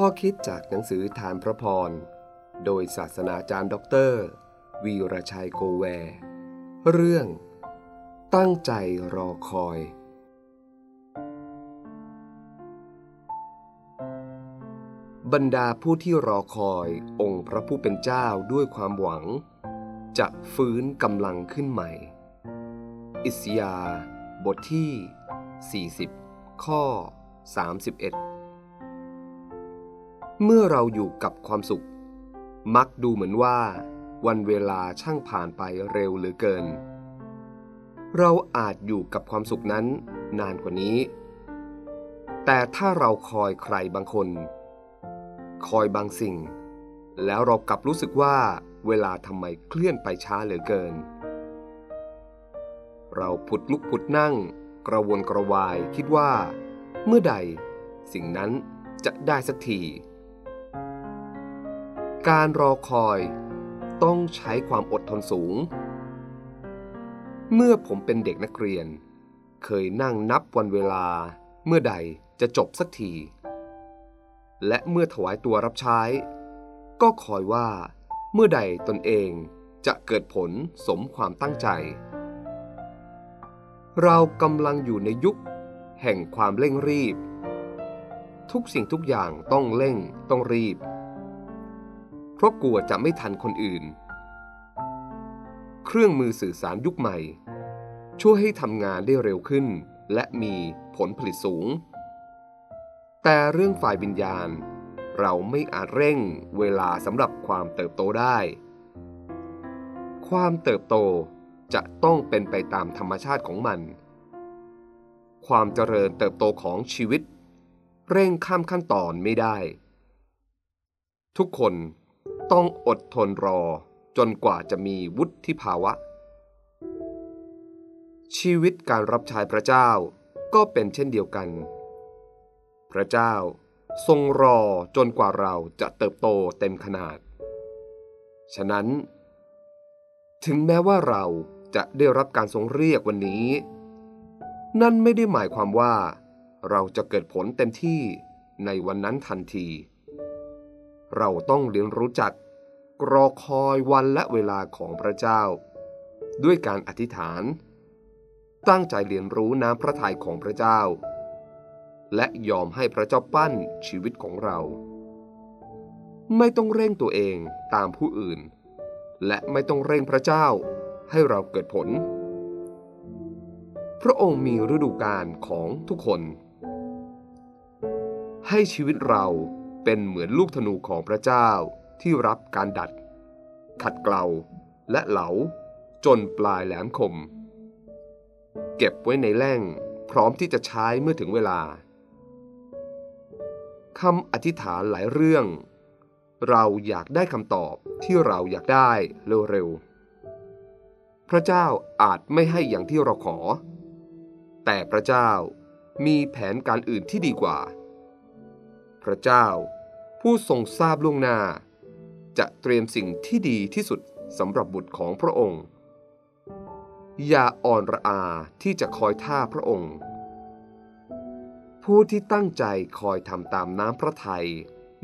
ข้อคิดจากหนังสือทานพระพร โดยศาสนาจารย์ด็อกเตอร์ วีรชัยโกแว เรื่อง ตั้งใจรอคอย บรรดาผู้ที่รอคอยองค์พระผู้เป็นเจ้าด้วยความหวัง จะฟื้นกำลังขึ้นใหม่ อิสยาบทที่ 40 ข้อ 31 เมื่อเราอยู่กับความสุข มักดูเหมือนว่า วันเวลาช่างผ่านไปเร็วเหลือเกิน เราอาจอยู่กับความสุขนั้นนานกว่านี้ แต่ถ้าเราคอยใครบางคน คอยบางสิ่ง แล้วเรากลับรู้สึกว่าเวลาทำไมเคลื่อนไปช้าเหลือเกิน เราผุดลุกผุดนั่ง กระวนกระวายคิดว่า เมื่อใด สิ่งนั้นจะได้สักที การรอคอยต้องใช้ความอดทนสูง เมื่อผมเป็นเด็กนักเรียน เคยนั่งนับวันเวลา เมื่อใดจะจบสักที และเมื่อถวายตัวรับใช้ ก็คอยว่า เมื่อใดตนเองจะเกิดผลสมความตั้งใจ เรากำลังอยู่ในยุค แห่งความเร่งรีบ ทุกสิ่งทุกอย่างต้องเร่งต้องรีบ เพราะกลัวจะไม่ทันคนอื่น เครื่องมือสื่อสารยุคใหม่ ช่วยให้ทำงานได้เร็วขึ้น และมีผลผลิตสูง แต่เรื่องฝ่ายวิญญาณ เราไม่อาจเร่งเวลาสำหรับความเติบโตได้ ความเติบโตจะต้องเป็นไปตามธรรมชาติของมัน ความเจริญเติบโตของชีวิต เร่งข้ามขั้นตอนไม่ได้ ทุกคน ต้องอดทนรอจนกว่าจะมีวุฒิภาวะ ชีวิตการรับใช้พระเจ้าก็เป็นเช่นเดียวกัน พระเจ้าทรงรอจนกว่าเราจะเติบโตเต็มขนาด ฉะนั้น ถึงแม้ว่าเราจะได้รับการทรงเรียกวันนี้ นั่นไม่ได้หมายความว่า เราจะเกิดผลเต็มที่ในวันนั้นทันที เราต้องเรียนรู้จักรอคอยวันและเวลาของพระเจ้า ด้วยการอธิษฐาน ตั้งใจเรียนรู้น้ำพระทัยของพระเจ้า และยอมให้พระเจ้าปั้นชีวิตของเรา ไม่ต้องเร่งตัวเองตามผู้อื่น และไม่ต้องเร่งพระเจ้าให้เราเกิดผล พระองค์มีฤดูกาลของทุกคน ให้ชีวิตเรา เป็นเหมือนลูกธนูของพระเจ้าที่รับการดัด ขัดเกลาและเหลา จนปลายแหลมคม เก็บไว้ในแล่งพร้อมที่จะใช้เมื่อถึงเวลาคำอธิษฐานหลายเรื่อง เราอยากได้คำตอบที่เราอยากได้เร็วๆ พระเจ้าอาจไม่ให้อย่างที่เราขอ แต่พระเจ้ามีแผนการอื่นที่ดีกว่า พระเจ้า ผู้ทรงทราบล่วงหน้า จะเตรียมสิ่งที่ดีที่สุดสำหรับบุตรของพระองค์ อย่าอ่อนระอาที่จะคอยท่าพระองค์ ผู้ที่ตั้งใจคอยทำตามน้ำพระทัย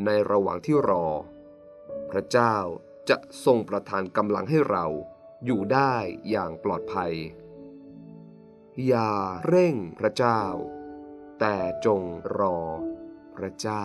ในระหว่างที่รอ พระเจ้าจะทรงประทานกำลังให้เราอยู่ได้อย่างปลอดภัย อย่าเร่งพระเจ้า แต่จงรอพระเจ้า